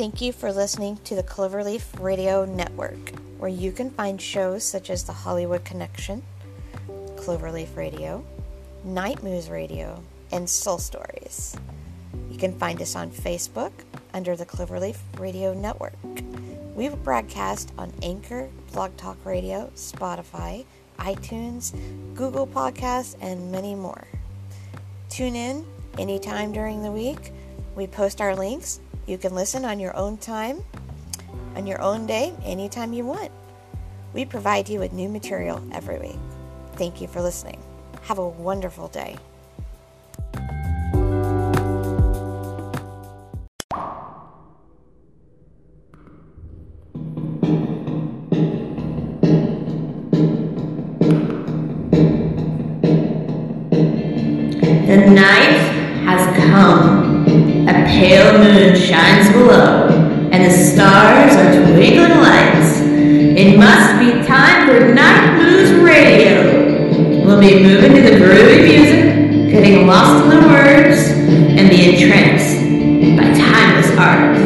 Thank you for listening to the Cloverleaf Radio Network, where you can find shows such as The Hollywood Connection, Cloverleaf Radio, Night Moves Radio, and Soul Stories. You can find us on Facebook under the Cloverleaf Radio Network. We broadcast on Anchor, Blog Talk Radio, Spotify, iTunes, Google Podcasts, and many more. Tune in anytime during the week. We post our links. You can listen on your own time, on your own day, anytime you want. We provide you with new material every week. Thank you for listening. Have a wonderful day. The night has come. A pale moon shines below, and the stars are twinkling lights. It must be time for Night Moves Radio. We'll be moving to the groovy music, getting lost in the words, and be entranced by timeless art.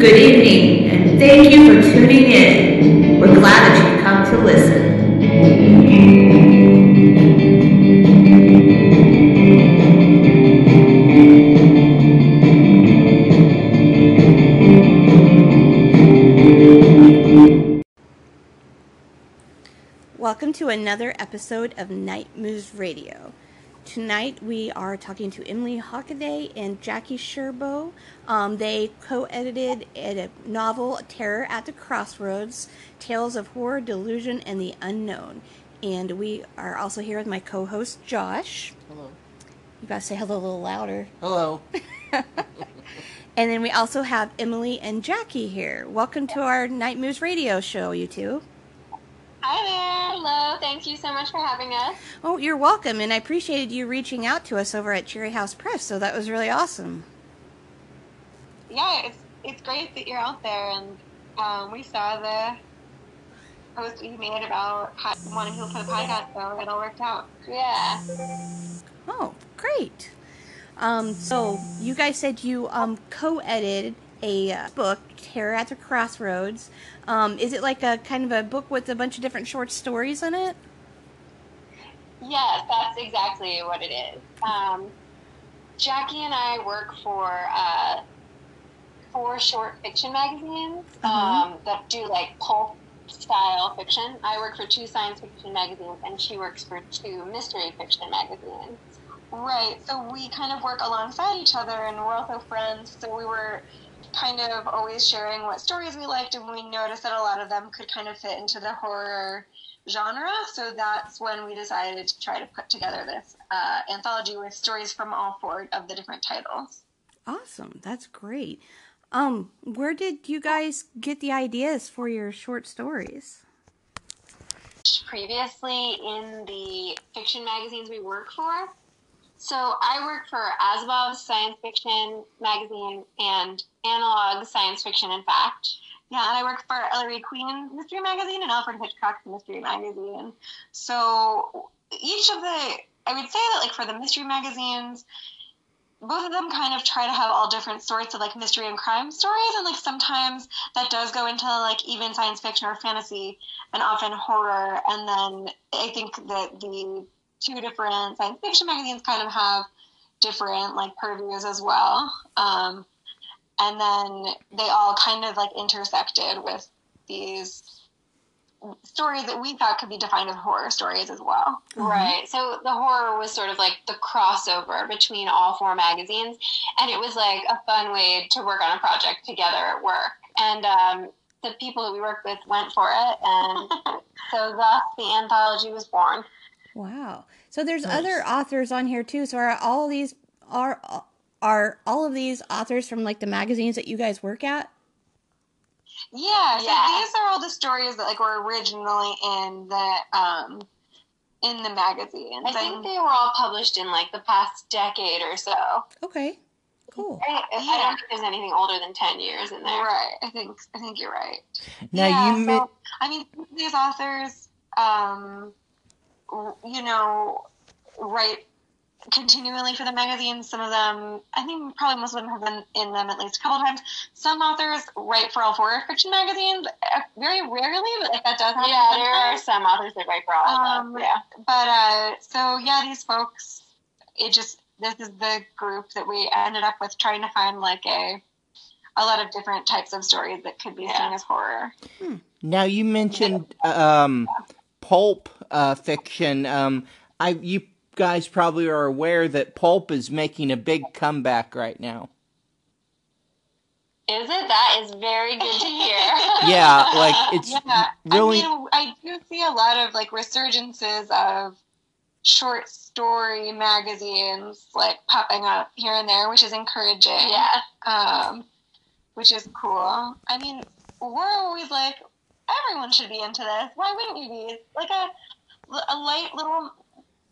Good evening, and thank you for tuning in. We're glad that you've come to listen. To another episode of Night Moves Radio. Tonight we are talking to Emily Hockaday and Jackie Sherbow. Um, they co-edited a novel, Terror at the Crossroads: Tales of Horror, Delusion, and the Unknown. And we are also here with my co-host Josh. Hello. You gotta say hello a little louder. Hello. And then we also have Emily and Jackie here. Welcome to our Night Moves Radio show, you two. Hi there. Hello. Thank you so much for having us. Oh, you're welcome, and I appreciated you reaching out to us over at Cherry House Press. So that was really awesome. Yeah, it's it's great that you're out there, and um, we saw the post you made about wanting people to put a podcast, so it all worked out. Yeah. Oh, great. Um, so you guys said you um, co-edited a uh, book, Terror at the Crossroads. Um, is it like a kind of a book with a bunch of different short stories in it? Yes, that's exactly what it is. Um, Jackie and I work for uh, four short fiction magazines Uh-huh. um, that do like pulp style fiction. I work for two science fiction magazines, and she works for two mystery fiction magazines. Right. So we kind of work alongside each other, and we're also friends. So we were kind of always sharing what stories we liked, and we noticed that a lot of them could kind of fit into the horror genre. So that's when we decided to try to put together this uh, anthology with stories from all four of the different titles. Awesome. That's great. Um, where did you guys get the ideas for your short stories? Previously in the fiction magazines we work for. So I work for Asimov's Science Fiction magazine and Analog Science Fiction and Fact. Yeah, and I work for Ellery Queen Mystery Magazine and Alfred Hitchcock's Mystery Magazine. So each of the, I would say that like for the mystery magazines, both of them kind of try to have all different sorts of like mystery and crime stories, and like sometimes that does go into like even science fiction or fantasy, and often horror. And then I think that the two different science fiction magazines kind of have different like purviews as well. Um, and then they all kind of like intersected with these stories that we thought could be defined as horror stories as well. Right. So the horror was sort of like the crossover between all four magazines, and it was like a fun way to work on a project together at work. And um, the people that we worked with went for it, and so thus the anthology was born. Wow. So there's other authors on here too. So are all these are are all of these authors from like the magazines that you guys work at? Yeah, so these are all the stories that like were originally in the um in the magazines. I think they were all published in like the past decade or so. Okay. Cool. I, I don't think there's anything older than ten years in there. Right. I think I think you're right. Now yeah, you so, ma- I mean, these authors, um, you know, write continually for the magazines. Some of them, I think probably most of them have been in them at least a couple times. Some authors write for all four fiction magazines, uh, very rarely, but like that does happen. Yeah, there are some authors that write for all of Um, them. Yeah. But uh, so yeah, these folks, it just this is the group that we ended up with trying to find like a a lot of different types of stories that could be Yeah. seen as horror. Now you mentioned um, pulp uh, fiction. Um, I you guys probably are aware that pulp is making a big comeback right now. Is it? That is very good to hear. Yeah, like it's Yeah, really I mean, I do see a lot of like resurgences of short story magazines like popping up here and there, which is encouraging. yeah. um, which is cool. I mean, we're always like, everyone should be into this. Why wouldn't you be? It's like a, a light little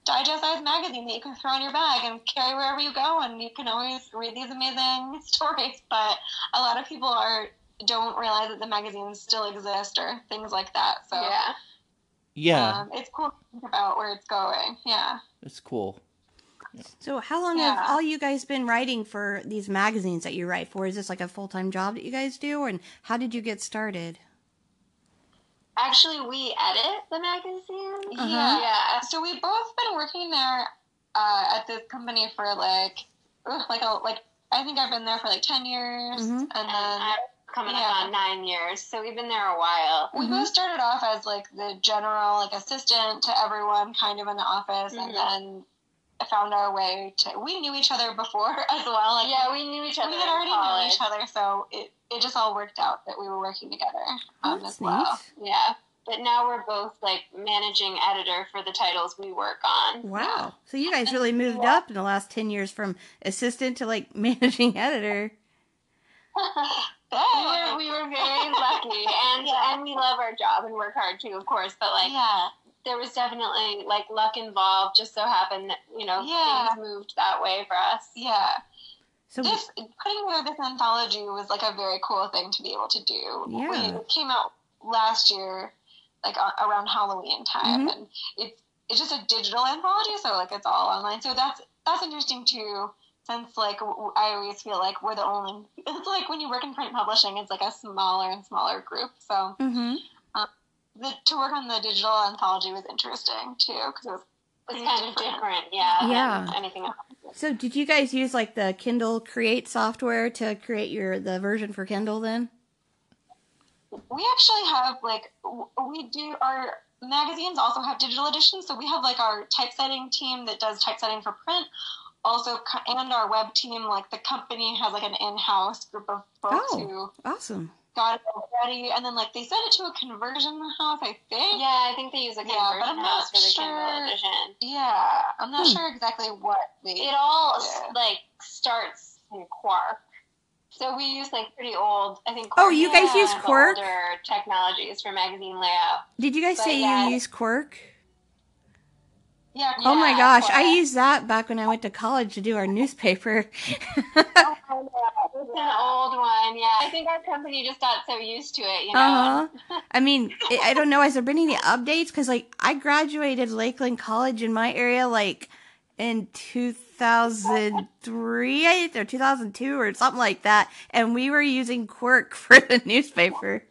digest-sized magazine that you can throw in your bag and carry wherever you go, and you can always read these amazing stories. But a lot of people are don't realize that the magazines still exist or things like that. So Yeah. yeah, um, it's cool to think about where it's going. Yeah. it's cool. So, how long have all you guys been writing for these magazines that you write for? Is this like a full time job that you guys do, and how did you get started? Actually, we edit the magazine. Uh-huh. Yeah. Yeah. So we've both been working there uh, at this company for like, ugh, like a like. I think I've been there for like ten years, Mhm. and then I'm coming Yeah. up on nine years, so we've been there a while. we both started off as like the general like assistant to everyone, kind of in the office, Mhm. and then found our way to. We knew each other before as well. Like yeah, we knew each other. we had already known each other, so it it just all worked out that we were working together um, as well. Yeah, but now we're both like managing editor for the titles we work on. Wow. So you guys really moved up in the last 10 years from assistant to like managing editor. We were, we were very lucky, and Yeah. and we love our job and work hard too, of course. But like, yeah. there was definitely like luck involved. Just so happened that you know Yeah. things moved that way for us. Yeah. So this putting together this anthology was like a very cool thing to be able to do. Yeah. It came out last year, like around Halloween time, Mhm. and it's it's just a digital anthology, so like it's all online. So that's that's interesting too. Since like I always feel like we're the only. It's like when you work in print publishing, it's like a smaller and smaller group. So Mhm. the, to work on the digital anthology was interesting too because it was It's kind of different, yeah. Yeah. Anything else. So did you guys use like the Kindle Create software to create your the version for Kindle then? we actually have like we do our magazines also have digital editions so we have like our typesetting team that does typesetting for print also and our web team like the company has like an in-house group of folks Oh. who Awesome. Got it ready and then like they sent it to a conversion house i think Yeah, I think they use a Yeah, but conversion I'm house not for the sure. Kindle edition. yeah i'm not Hmm. sure exactly what they It all Yeah. like starts in Quark. So we use like pretty old. I think. Oh, you guys one use Quark? Older technologies for magazine layout. Did you guys But say yeah. you use Quark? yeah Oh my Yeah, gosh, I used that back when I went to college to do our newspaper. It's an old one, yeah. I think our company just got so used to it, you know. Uh huh. I mean, I I don't know. Has there been any updates? Because like I graduated Lakeland College in my area like in 2003 I- or 2002 or something like that, and we were using Quark for the newspaper.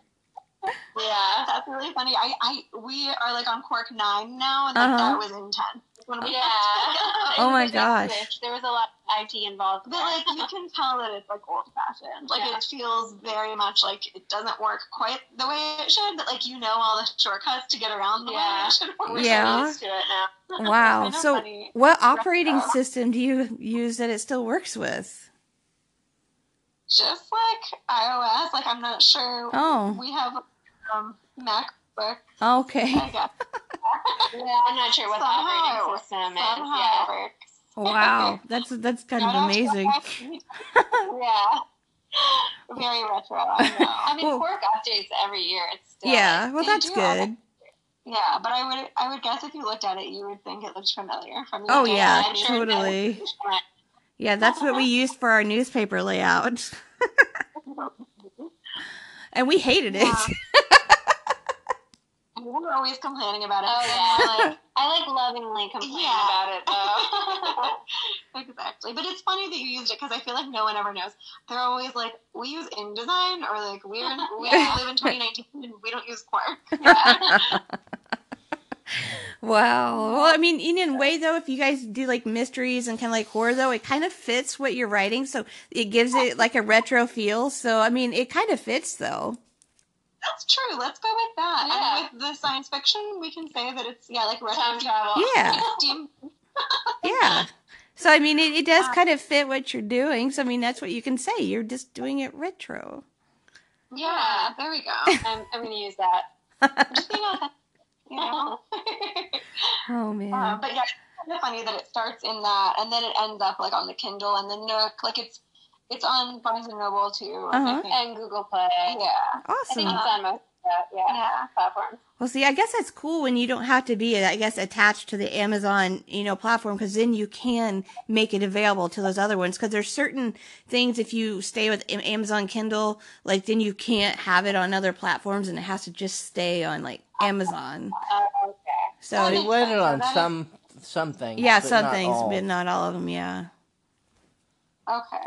Yeah. that's really funny i i we are like on quark 9 now and like, Uh-huh. that was in 10 when we Yeah. Oh my gosh. switch. There was a lot of IT involved. But like you can tell that it's like old fashioned. Like Yeah. it feels very much like it doesn't work quite the way it should, but like you know all the shortcuts to get around the way Yeah. it should work. Yeah. so used to it now. Wow. Kind of So, funny. what operating retro. system do you use that it still works with? Just like iOS, like I'm not sure Oh, we have um MacBook, okay. I guess. Yeah, I'm not sure what the Somehow it operating works. system is. Somehow Yeah. it works. Wow, that's that's kind of Shout out to amazing. Yeah. Very retro, I know. I mean, Well- Quark updates every year. It's still Yeah, well, that's good. yeah, but I would I would guess if you looked at it you would think it looked familiar from Oh the yeah, I'm totally. Like, Yeah, that's what we used for our newspaper layout. and we hated it. Yeah. Were always complaining about it. Oh yeah, like I like lovingly complain Yeah. about it though. exactly. But it's funny that you used it because I feel like no one ever knows. They're always like, we use InDesign or like we're in, we Yeah. live in 2019 and we don't use Quark. Wow. Well, I mean, in a way though, if you guys do like mysteries and kind of like horror though, it kind of fits what you're writing, so it gives it like a retro feel. So I mean, it kind of fits though. That's true. Let's go with that. Yeah. And with the science fiction, we can say that it's yeah, like retro Time travel. Yeah. Yeah. So I mean, it, it does kind of fit what you're doing. So I mean, that's what you can say. You're just doing it retro. Yeah, there we go. I'm, I'm gonna use that. Just being authentic, you know. Oh man. Uh, but yeah, it's kind of funny that it starts in that, and then it ends up like on the Kindle and the Nook. Like it's it's on Barnes and Noble too. Uh-huh. and Google Play. Yeah. awesome. I think it's on most yeah, Yeah. platforms. Well, see, I guess that's cool when you don't have to be, I guess, attached to the Amazon, you know, platform because then you can make it available to those other ones. Because there's certain things if you stay with Amazon Kindle, like then you can't have it on other platforms, and it has to just stay on like Amazon. Oh, okay. So They makes let it sense. on some some things. yeah, some things, all. but not all of them. Yeah. Okay.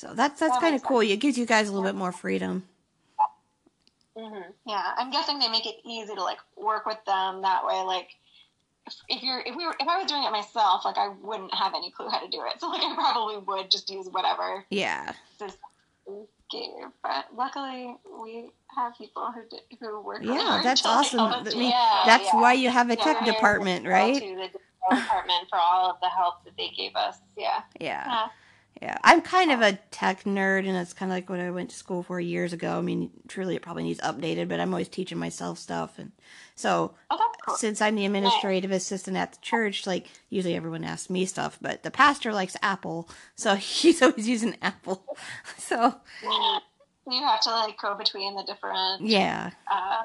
So that's that's That kind of cool. It gives you guys a little bit more freedom. hmm Yeah, I'm guessing they make it easy to like work with them that way. Like, if, you're if we were if I was doing it myself, like I wouldn't have any clue how to do it. So like I probably would just use whatever Yeah. gave. But luckily, we have people who did, who work. Yeah, that's awesome. I mean. Yeah, that's yeah. why you have a Yeah, tech department, right? To the department for all of the help that they gave us. Yeah. Yeah. Yeah. I'm kind of a tech nerd, and that's kind of like what I went to school for years ago. I mean, truly, it probably needs updated, but I'm always teaching myself stuff. And so, Oh, cool. since I'm the administrative assistant at the church, like, usually everyone asks me stuff, but the pastor likes Apple, so he's always using Apple. So, You have to like go between the different yeah. uh,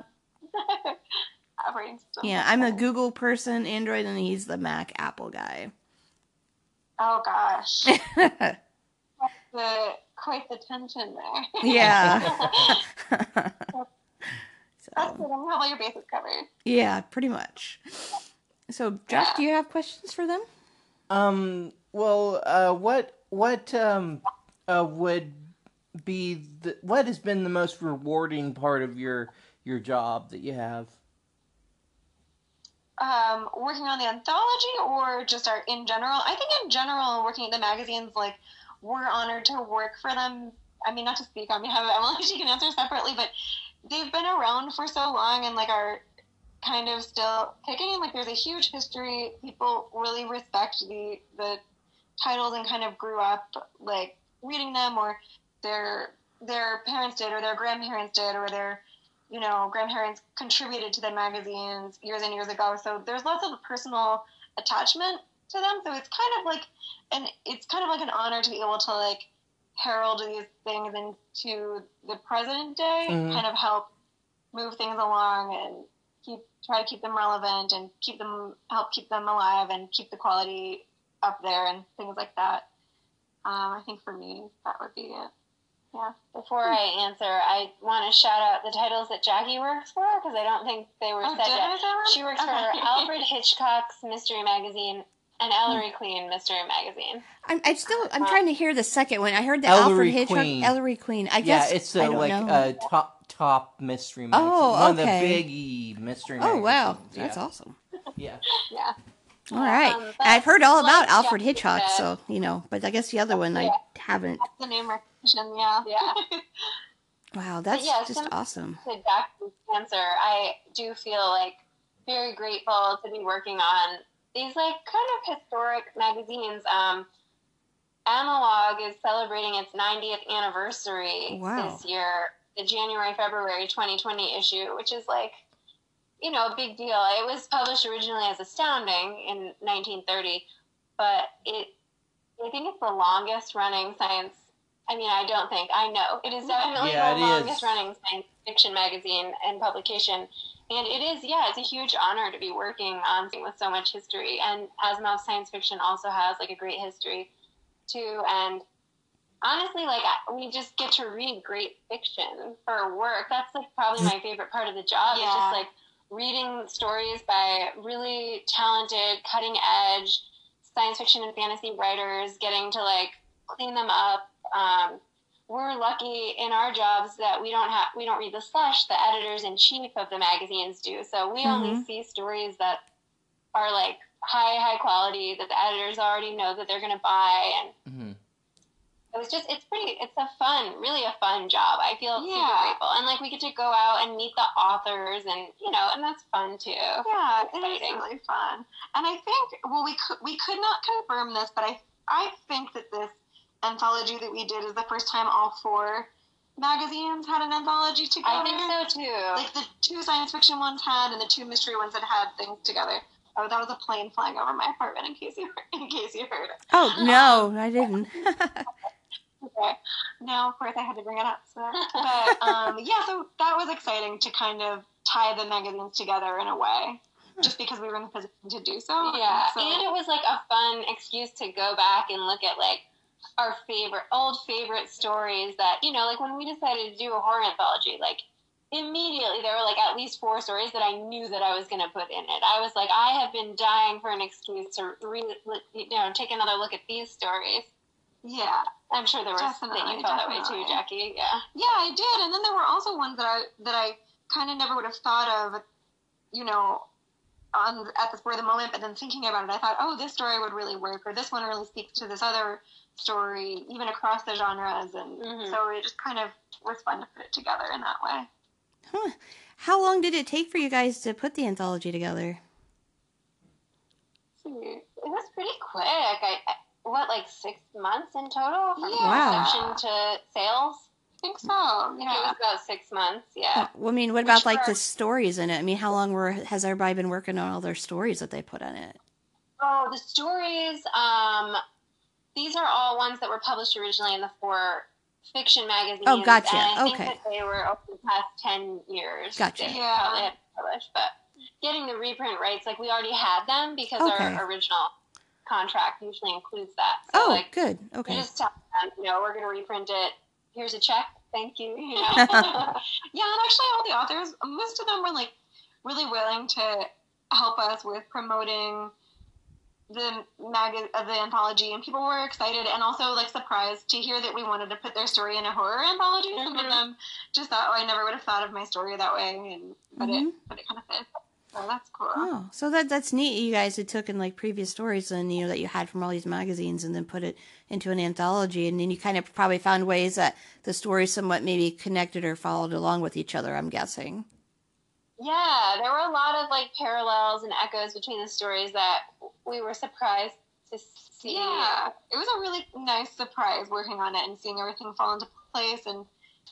operating systems. Yeah. I'm a Google person, Android, and he's the Mac Apple guy. Oh gosh, the quite the tension there. yeah. That's so, good. I'm have all your bases covered. yeah, pretty much. So, Josh, do you have questions for them? Um. Well, uh, what what um uh would be the what has been the most rewarding part of your your job that you have? Um, working on the anthology or just our in general? I think in general, working at the magazines, like we're honored to work for them. I mean, not to speak on behalf of Emily, she can answer separately, but they've been around for so long and like are kind of still kicking. And like there's a huge history. People really respect the the titles and kind of grew up like reading them or their their parents did or their grandparents did or their you know grandparents contributed to the magazines years and years ago. So there's lots of personal attachment to them. So it's kind of like and it's kind of like an honor to be able to like herald these things into the present day Mhm. kind of help move things along and keep try to keep them relevant and keep them help keep them alive and keep the quality up there and things like that. Um, i think for me that would be it yeah Before I answer, I want to shout out the titles that Jackie works for because I don't think they were Oh, said yet. I say that? She works Okay. for Alfred Hitchcock's Mystery Magazine and Ellery hmm. Queen Mystery Magazine. I'm, I still, I'm uh-huh. trying to hear the second one. I heard the Ellery Alfred Hitchcock, Queen. Ellery Queen. I yeah, guess it's I a, don't like know. a top top mystery oh, magazine. Oh, One okay. One of the biggie mystery oh wow, magazines. that's yeah. awesome. Yeah. yeah All right, Um, I've heard all about Alfred Hitchcock, said- so you know, but I guess the other one I haven't. the name recognition yeah Yeah. Wow, that's yeah, just some- awesome. to Jackie's answer, I do feel like very grateful to be working on these like kind of historic magazines. Um, Analog is celebrating its 90th anniversary Wow. this year, the January February 2020 issue, which is like, you know, a big deal. It was published originally as Astounding in 1930, but it, I think it's the longest running science. I mean, I don't think I know. It is definitely Yeah, the it is. longest running science fiction magazine and publication. And it is, yeah, it's a huge honor to be working on something with so much history. And Asimov science fiction also has like a great history too. And honestly, like we just get to read great fiction for work. That's like probably my favorite part of the job. Yeah. It's just like reading stories by really talented, cutting edge science fiction and fantasy writers, getting to like clean them up. Um, we're lucky in our jobs that we don't have we don't read the slush. The editors in chief of the magazines do, so we only Mhm. see stories that are like high high quality that the editors already know that they're going to buy and hmm it was just it's pretty it's a fun really a fun job i feel super grateful and like we get to go out and meet the authors and you know and that's fun too Yeah, it is really fun. And I think well we could we could not confirm this, but I I think that this anthology that we did is the first time all four magazines had an anthology together. i think so too Like the two science fiction ones had and the two mystery ones that had things together. Oh, that was a plane flying over my apartment. In case you in case you heard it. Oh no, I didn't. Okay. Now, of course, I had to bring it up. So, but um, yeah, so that was exciting to kind of tie the magazines together in a way, just because we were in the position to do so. yeah So, and it was like a fun excuse to go back and look at like our favorite old favorite stories that you know like when we decided to do a horror anthology like immediately there were like at least four stories that I knew that I was going to put in it. I was like, I have been dying for an excuse to re, you know, take another look at these stories. yeah, I'm sure there were was that you felt that way too. Jackie. Yeah. yeah, I did. And then there were also ones that I that I kind of never would have thought of, you know, on at the spur of the moment. But then thinking about it, I thought, oh, this story would really work, or this one really speaks to this other story, even across the genres. And Mhm. so it just kind of was fun to put it together in that way. Huh. How long did it take for you guys to put the anthology together? It was pretty quick. I, I what like six months in total from Yeah. conception to sales. I think so. I think it was about six months. Yeah. Well, I mean, what about Which like the stories in it? I mean, how long were has everybody been working on all their stories that they put on it? Oh, the stories. Um, these are all ones that were published originally in the four fiction magazines. Oh, gotcha. And I think Okay. that they were over the past ten years. Gotcha. Yeah. probably had published, but getting the reprint rights, like we already had them because Okay. our original contract usually includes that. So, Oh, like, good. we Okay. just tell them, you know, we're going to reprint it. Here's a check. Thank you. You know. Yeah, and actually, all the authors, most of them were like really willing to help us with promoting the mag- uh, the anthology, and people were excited and also like surprised to hear that we wanted to put their story in a horror anthology. Some of them just thought, "Oh, I never would have thought of my story that way," and but Mhm. it but it kind of fit. So that's cool. Oh, so that that's neat. You guys had taken like previous stories and you know that you had from all these magazines and then put it into an anthology, and then you kind of probably found ways that the stories somewhat maybe connected or followed along with each other. I'm guessing. Yeah, there were a lot of like parallels and echoes between the stories that we were surprised to see. Yeah, it was a really nice surprise working on it and seeing everything fall into place and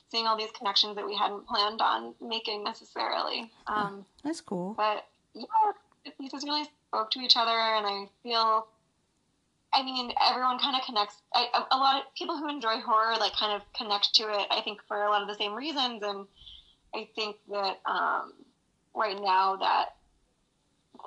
seeing all these connections that we hadn't planned on making necessarily. Um, That's cool. but yeah, the pieces really spoke to each other, and I feel. I mean, everyone kind of connects. I, a, a lot of people who enjoy horror like kind of connect to it. I think for a lot of the same reasons, and I think that um, right now that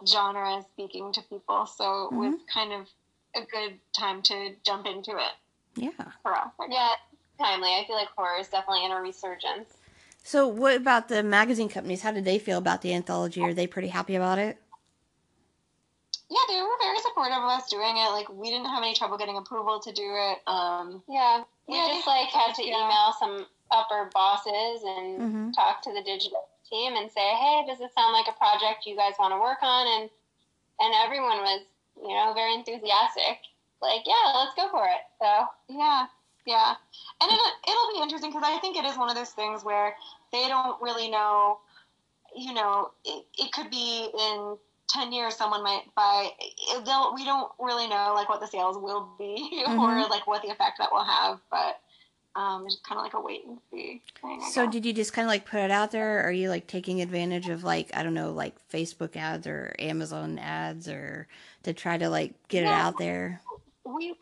genre is speaking to people, so it was kind of a good time to jump into it Yeah. for us. Yeah, timely. I feel like horror is definitely in a resurgence. So, what about the magazine companies? How did they feel about the anthology? Are they pretty happy about it? Yeah, they were very supportive of us doing it. Like we didn't have any trouble getting approval to do it. Um, Yeah, we Yeah, just like had to yeah. email some upper bosses and Mhm. talk to the digital team and say, "Hey, does this sound like a project you guys want to work on?" And and everyone was, you know, very enthusiastic. Like, yeah, let's go for it. So Yeah, yeah, and it, it'll be interesting because I think it is one of those things where they don't really know. You know, it, it could be in ten years someone might buy. They'll, we don't really know like what the sales will be or Mhm. like what the effect that will have, but um, it's kind of like a wait and see thing. I So, guess. did you just kind of like put it out there? Or are you like taking advantage of like I don't know, like Facebook ads or Amazon ads, or to try to like get it out there? we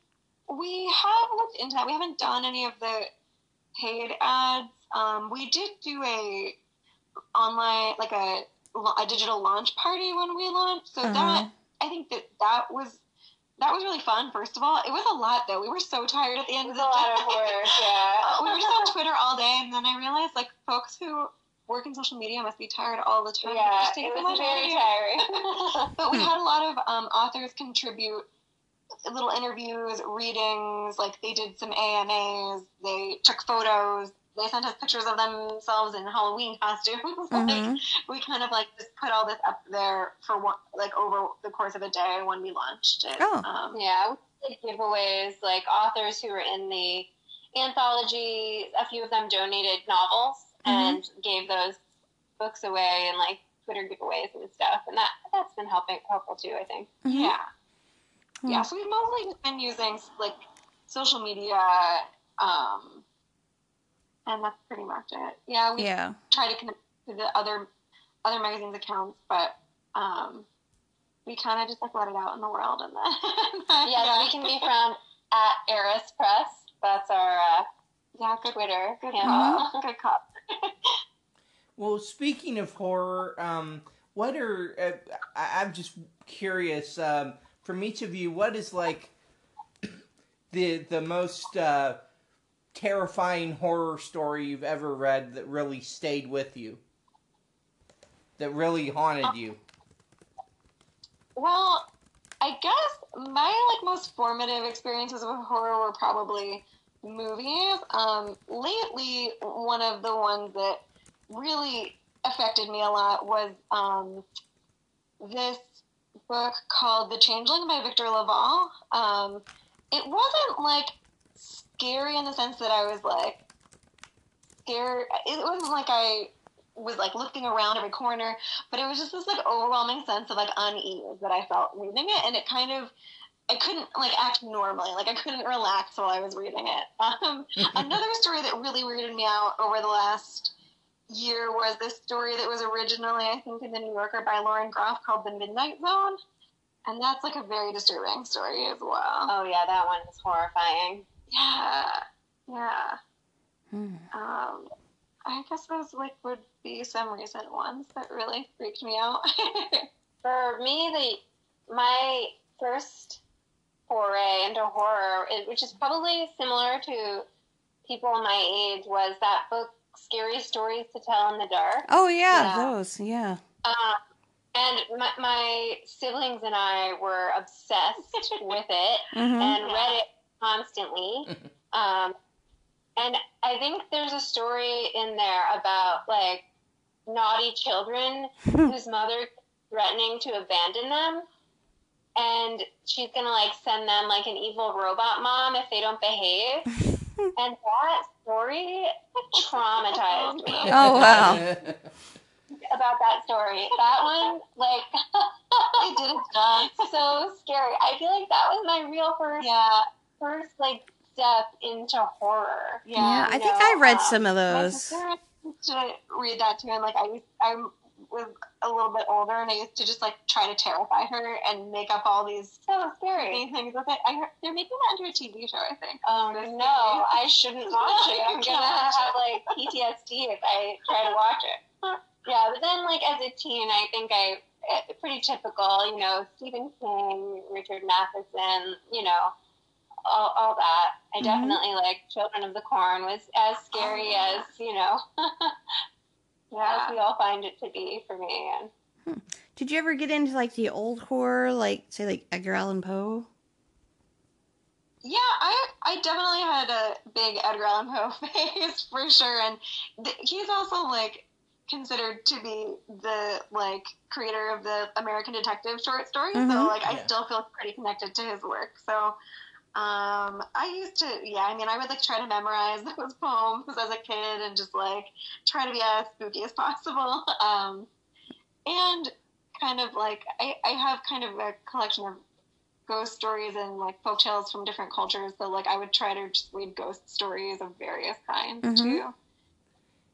we have looked into that. We haven't done any of the paid ads. Um, we did do a online like a a digital launch party when we launched. So Uh-huh. that I think that that was that was really fun. First of all, it was a lot though. We were so tired at the end it of the a lot day. of work. Yeah. we were just on Twitter all day, and then I realized like folks who work in social media must be tired all the time. Yeah, it was very tiring. but we had a lot of um, authors contribute little interviews, readings. Like they did some AMAs. They took photos. They sent us pictures of themselves in Halloween costumes. like, Mhm. we kind of like just put all this up there for one, like over the course of a day when we launched it. Oh. Um, Yeah, we did giveaways like authors who were in the anthology. A few of them donated novels and gave those books away and like Twitter giveaways and stuff, and that that's been helping helpful too. I think. Mhm. Yeah. Yeah, so we've mostly just been using like social media, um, and that's pretty much it. Yeah, we Yeah. try to connect to the other other magazines accounts, but um, we kind of just like let it out in the world, and then Yeah, we can be found at Eris Press. That's our uh, yeah, good, Twitter good handle. call, good cop. Well, speaking of horror, um, what are uh, I, I'm just curious um, from each of you, what is like the the most uh, terrifying horror story you've ever read that really stayed with you, that really haunted you? Well, I guess my like most formative experiences with horror were probably movies. Um, lately, one of the ones that really affected me a lot was um, this book called The Changeling by Victor LaValle. Um, it wasn't like scary in the sense that I was like scared. It wasn't like I was like looking around every corner, but it was just this like overwhelming sense of like unease that I felt reading it, and it kind of. I couldn't like act normally, like I couldn't relax while I was reading it. Um, another story that really weirded me out over the last year was this story that was originally, I think, in the New Yorker by Lauren Groff called The Midnight Zone. And that's like a very disturbing story as well. Oh yeah, that one is horrifying. Yeah. Yeah. Hmm. Um, I guess those like would be some recent ones that really freaked me out. For me, the my first foray into horror, it- which is probably similar to people my age, was that book "Scary Stories to Tell in the Dark." Oh yeah, those. Yeah. Um, and my, my siblings and I were obsessed with it hmm and read it constantly. um, and I think there's a story in there about like naughty children whose mother threatening to abandon them. And she's gonna like send them like an evil robot mom if they don't behave. and that story traumatized me Oh wow. about that story. That one, like, it did its so scary. I feel like that was my real first, Yeah. First like step into horror. Yeah. Yeah, I you think I read uh, some of My those. sister used to read that too, and like I used, I was a little bit older, and I used to just like try to terrify her and make up all these So scary. things with it. I heard they're making that into a TV show, I think. Oh This no, series. I shouldn't watch it. I'm gonna have like PTSD if I try to watch it. Yeah, but then like as a teen, I think I eh, pretty typical, you know, Stephen King, Richard Matheson, you know, all, all that. I Mhm. definitely like Children of the Corn was as scary Oh, yeah. as you know, Yeah. as we all find it to be for me. And Did you ever get into like the old horror, like say like Edgar Allan Poe? Yeah, I I definitely had a big Edgar Allan Poe phase for sure, and th- he's also like considered to be the like creator of the American Detective short stories. Mhm. So like I Yeah. still feel pretty connected to his work. So um, I used to, yeah, I mean, I would like try to memorize those poems as a kid and just like try to be as spooky as possible. Um, and kind of like I, I have kind of a collection of ghost stories and like folk tales from different cultures. So like I would try to just read ghost stories of various kinds Mhm. too.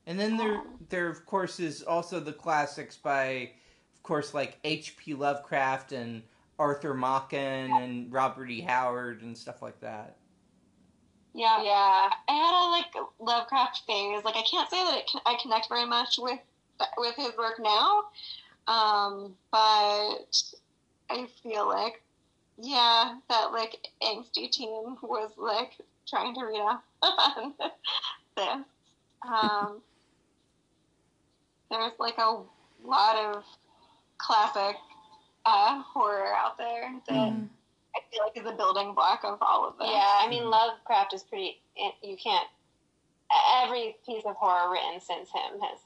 And then there, there of course is also the classics by, of course, like H.P. Lovecraft and Arthur Machen and Robert E. Howard and stuff like that. Yeah. yeah, I had a like Lovecraft phase. Like I can't say that it I connect very much with with his work now, um, but I feel like yeah, that like angsty teen was like trying to read up on this. Um, there's like a lot of classic uh, horror out there that I feel like is a building block of all of them. Yeah, I mean, Lovecraft is pretty. You can't. Every piece of horror written since him has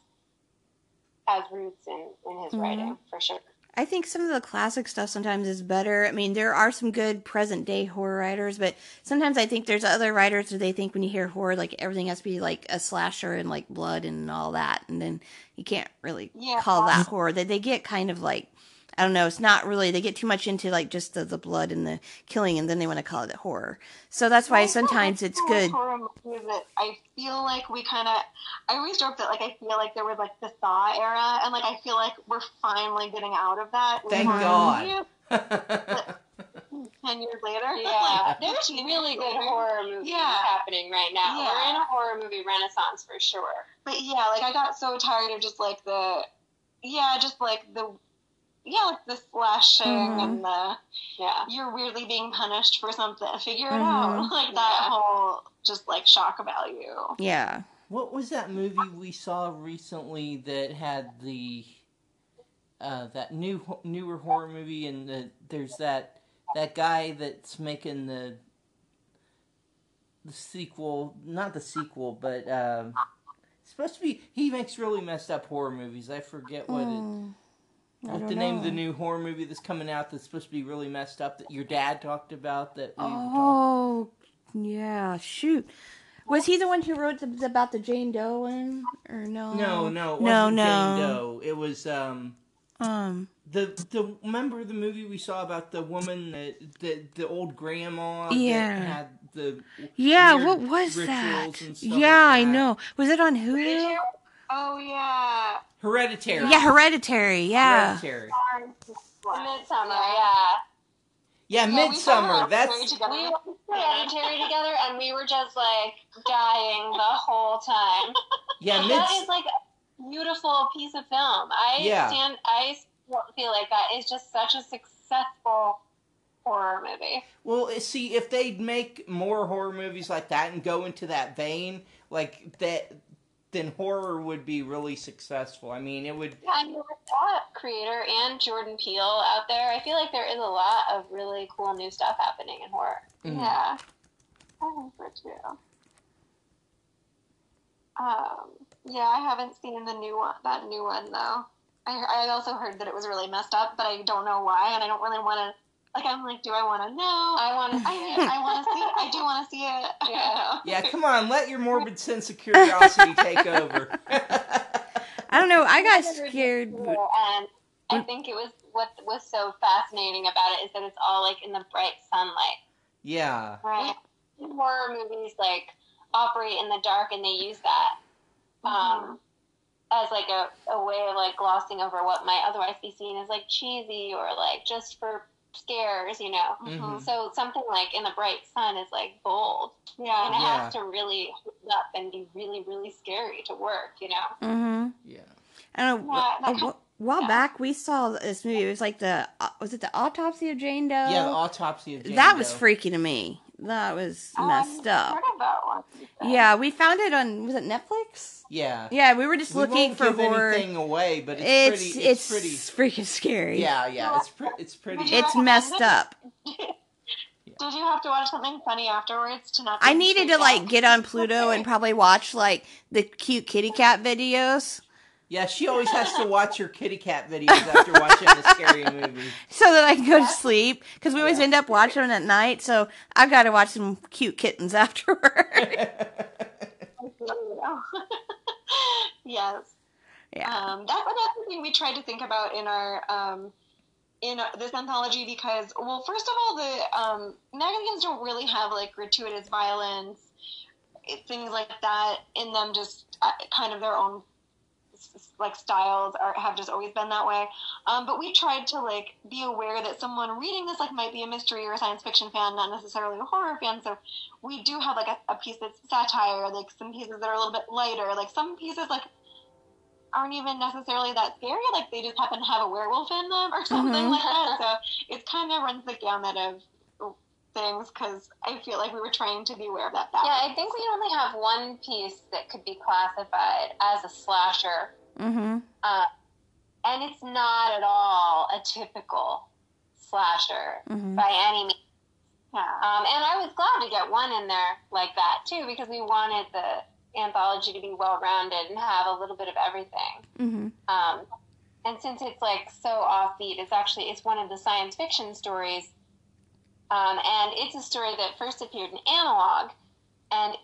has roots in in his writing for sure. I think some of the classic stuff sometimes is better. I mean, there are some good present day horror writers, but sometimes I think there's other writers who they think when you hear horror, like everything has to be like a slasher and like blood and all that, and then you can't really Yeah. call that horror. That they get kind of like I don't know. It's not really. They get too much into like just the, the blood and the killing, and then they want to call it horror. So that's why sometimes it's good. Horror movies that I feel like we kind of. I always joke that like I feel like there was like the Saw era, and like I feel like we're finally getting out of that. Thank We're God. Ten years later. Yeah, Like, there's really good horror movies Yeah. happening right now. Yeah. We're in a horror movie renaissance for sure. But yeah, like I got so tired of just like the, yeah, just like the, yeah, like the slashing Mhm. and the Yeah. you're weirdly being punished for something. Figure it Mhm. out. Like that Yeah. whole just like shock value. Yeah. What was that movie we saw recently that had the uh, that new newer horror movie and the, there's that that guy that's making the the sequel, not the sequel, but um, supposed to be. He makes really messed up horror movies. I forget what it, Mm, I what don't the name of the new horror movie that's coming out that's supposed to be really messed up that your dad talked about that we were. Oh, yeah. Shoot. Was he the one who wrote the, about the Jane Doe one, or no? No, no, it no, wasn't no. Jane Doe. It was um. Um. The the remember the movie we saw about the woman that the the old grandma Yeah. that had the Yeah. weird What was that? and stuff Yeah, like I know. Was it on Hulu? Oh yeah. Hereditary. Yeah, Hereditary. Yeah. Hereditary. Midsommar, yeah. Yeah, Yeah, Midsommar. Hereditary That's together. We watched Hereditary together, and we were just like dying the whole time. yeah that Mids. is like a beautiful piece of film. I Yeah. stand. I feel like that is just such a successful horror movie. Well, eh, see, if they'd make more horror movies like that and go into that vein, like that, then horror would be really successful. I mean, it would. And with that creator and Jordan Peele out there, I feel like there is a lot of really cool new stuff happening in horror. Mhm. Yeah. I think so too. Um, yeah, I haven't seen the new one, that new one though. I, I also heard that it was really messed up, but I don't know why, and I don't really want to. Like, I'm like, do I want to know? I want to I, I want to see. I do want to see it. Yeah. Yeah, come on, let your morbid sense of curiosity take over. I don't know. I got scared. and I think it was what was so fascinating about it is that it's all like in the bright sunlight. yeah. Right. Horror movies like operate in the dark, and they use that um, as like a, a way of like glossing over what might otherwise be seen as like cheesy or like just for scares, you know. Mhm. So something like in the bright sun is like bold, Yeah. and it Yeah. has to really hold up and be really, really scary to work, you know. Mm-hmm. Yeah. And don't. Yeah, A, that wh- while yeah. back, we saw this movie. It was like the uh, was it the autopsy of Jane Doe? Yeah, the autopsy of Jane that was freaky to me. That was Oh, messed I've up. Heard of that one. Yeah, we found it on was it Netflix? Yeah. Yeah, we were just We looking won't for give horror. anything away, but it's, It's pretty. It's, it's, pretty. freaking scary. Yeah, yeah. It's pre- It's pretty. It's messed up. Did you have to watch something funny afterwards to not? I needed to freaked like get on Pluto and probably watch like the cute kitty cat videos Yeah, she always has to watch her kitty cat videos after watching a scary movie. so that I can go to sleep because we always Yeah. end up watching them at night. So I've got to watch some cute kittens afterward. yes. yeah. Um, that, that's the thing we tried to think about in our um, in this anthology because, well, first of all, the um, magazines don't really have like gratuitous violence, eh, things like that in them. Just uh, kind of their own s- s- like styles are have just always been that way. Um, but we tried to like be aware that someone reading this like might be a mystery or a science fiction fan, not necessarily a horror fan. So we do have like a, a piece that's satire, like some pieces that are a little bit lighter, like some pieces like aren't even necessarily that scary. Like they just happen to have a werewolf in them or something Mhm. like that. So it kind of runs the gamut of things because I feel like we were trying to be aware of that. Yeah. I think we only have one piece that could be classified as a slasher. Mm-hmm. Uh, and it's not at all a typical slasher Mhm. by any means. Yeah. Um, and I was glad to get one in there like that too, because we wanted the anthology to be well rounded and have a little bit of everything. Mm-hmm. Um, and since it's like so offbeat, it's actually it's one of the science fiction stories, um, and it's a story that first appeared in Analog. And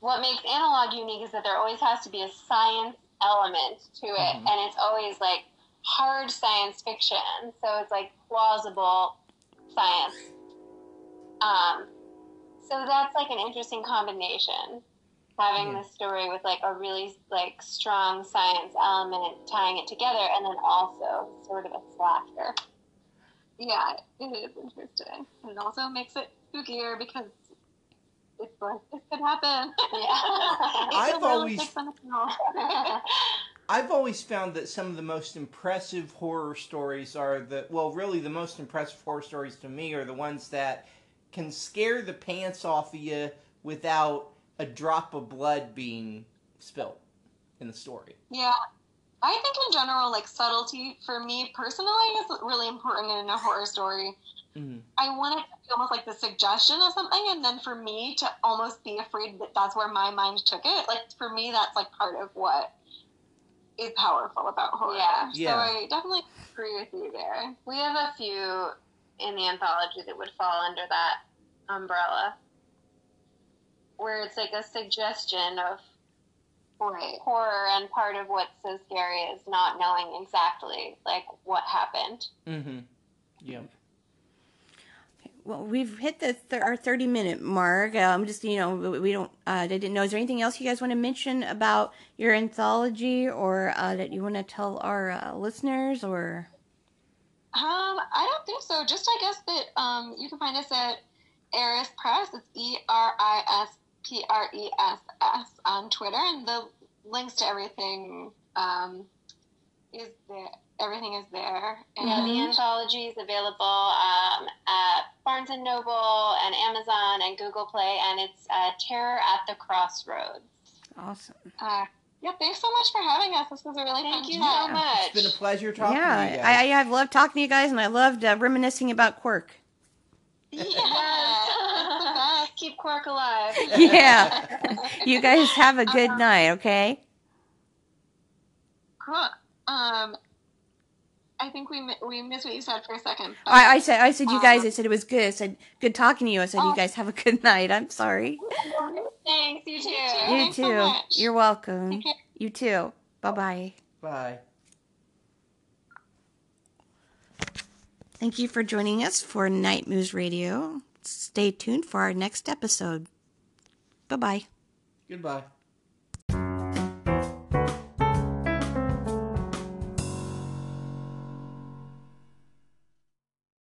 what makes Analog unique is that there always has to be a science element to it, Mhm. and it's always like hard science fiction, so it's like plausible science. Um, so that's like an interesting combination having Yeah. this story with like a really like strong science element tying it together and then also sort of a slasher Yeah, it is interesting. And it also makes it spookier because it's like, this could happen. Yeah. I've always- I've always found that some of the most impressive horror stories are the well, really the most impressive horror stories to me are the ones that can scare the pants off of you without a drop of blood being spilled in the story. Yeah. I think in general, like subtlety for me personally is really important in a horror story. Mm-hmm. I want it to be almost like the suggestion of something, and then for me to almost be afraid that that's where my mind took it. Like for me, that's like part of what is powerful about horror. Yeah. Yeah. So I definitely agree with you there. we have a few in the anthology that would fall under that umbrella where it's like a suggestion of Right. horror and part of what's so scary is not knowing exactly like what happened Mm-hmm. Yeah. Well, we've hit the th- our thirty minute mark. I'm um, just you know, we, we don't. Uh, I didn't know. Is there anything else you guys want to mention about your anthology, or uh, that you want to tell our uh, listeners, or? Um, I don't think so. Just I guess that um, you can find us at Eris Press. It's E R I S P R E S S on Twitter, and the links to everything um, is there. Everything is there. And Yeah, the anthology is available um, at Barnes and Noble and Amazon and Google Play, and it's uh, Terror at the Crossroads. Awesome. uh, yeah, thanks so much for having us. This was a really Thank fun you chat. so much. It's been a pleasure talking to you yeah, guys. I, I've loved talking to you guys, and I loved uh, reminiscing about Quark. Yeah, it's the best. Keep Quark alive. Yeah. you guys have a good night, okay? Cool. Um, I think we we missed what you said for a second. but- I, I said, I said, you guys. Uh, I said it was good. I said, good talking to you. I said, you Oh. guys have a good night. I'm sorry. Thanks, you too. You Thanks so too. much. You're welcome. Take care. You too. Bye bye. Bye. Thank you for joining us for Night Moves Radio. Stay tuned for our next episode. Bye bye. Goodbye.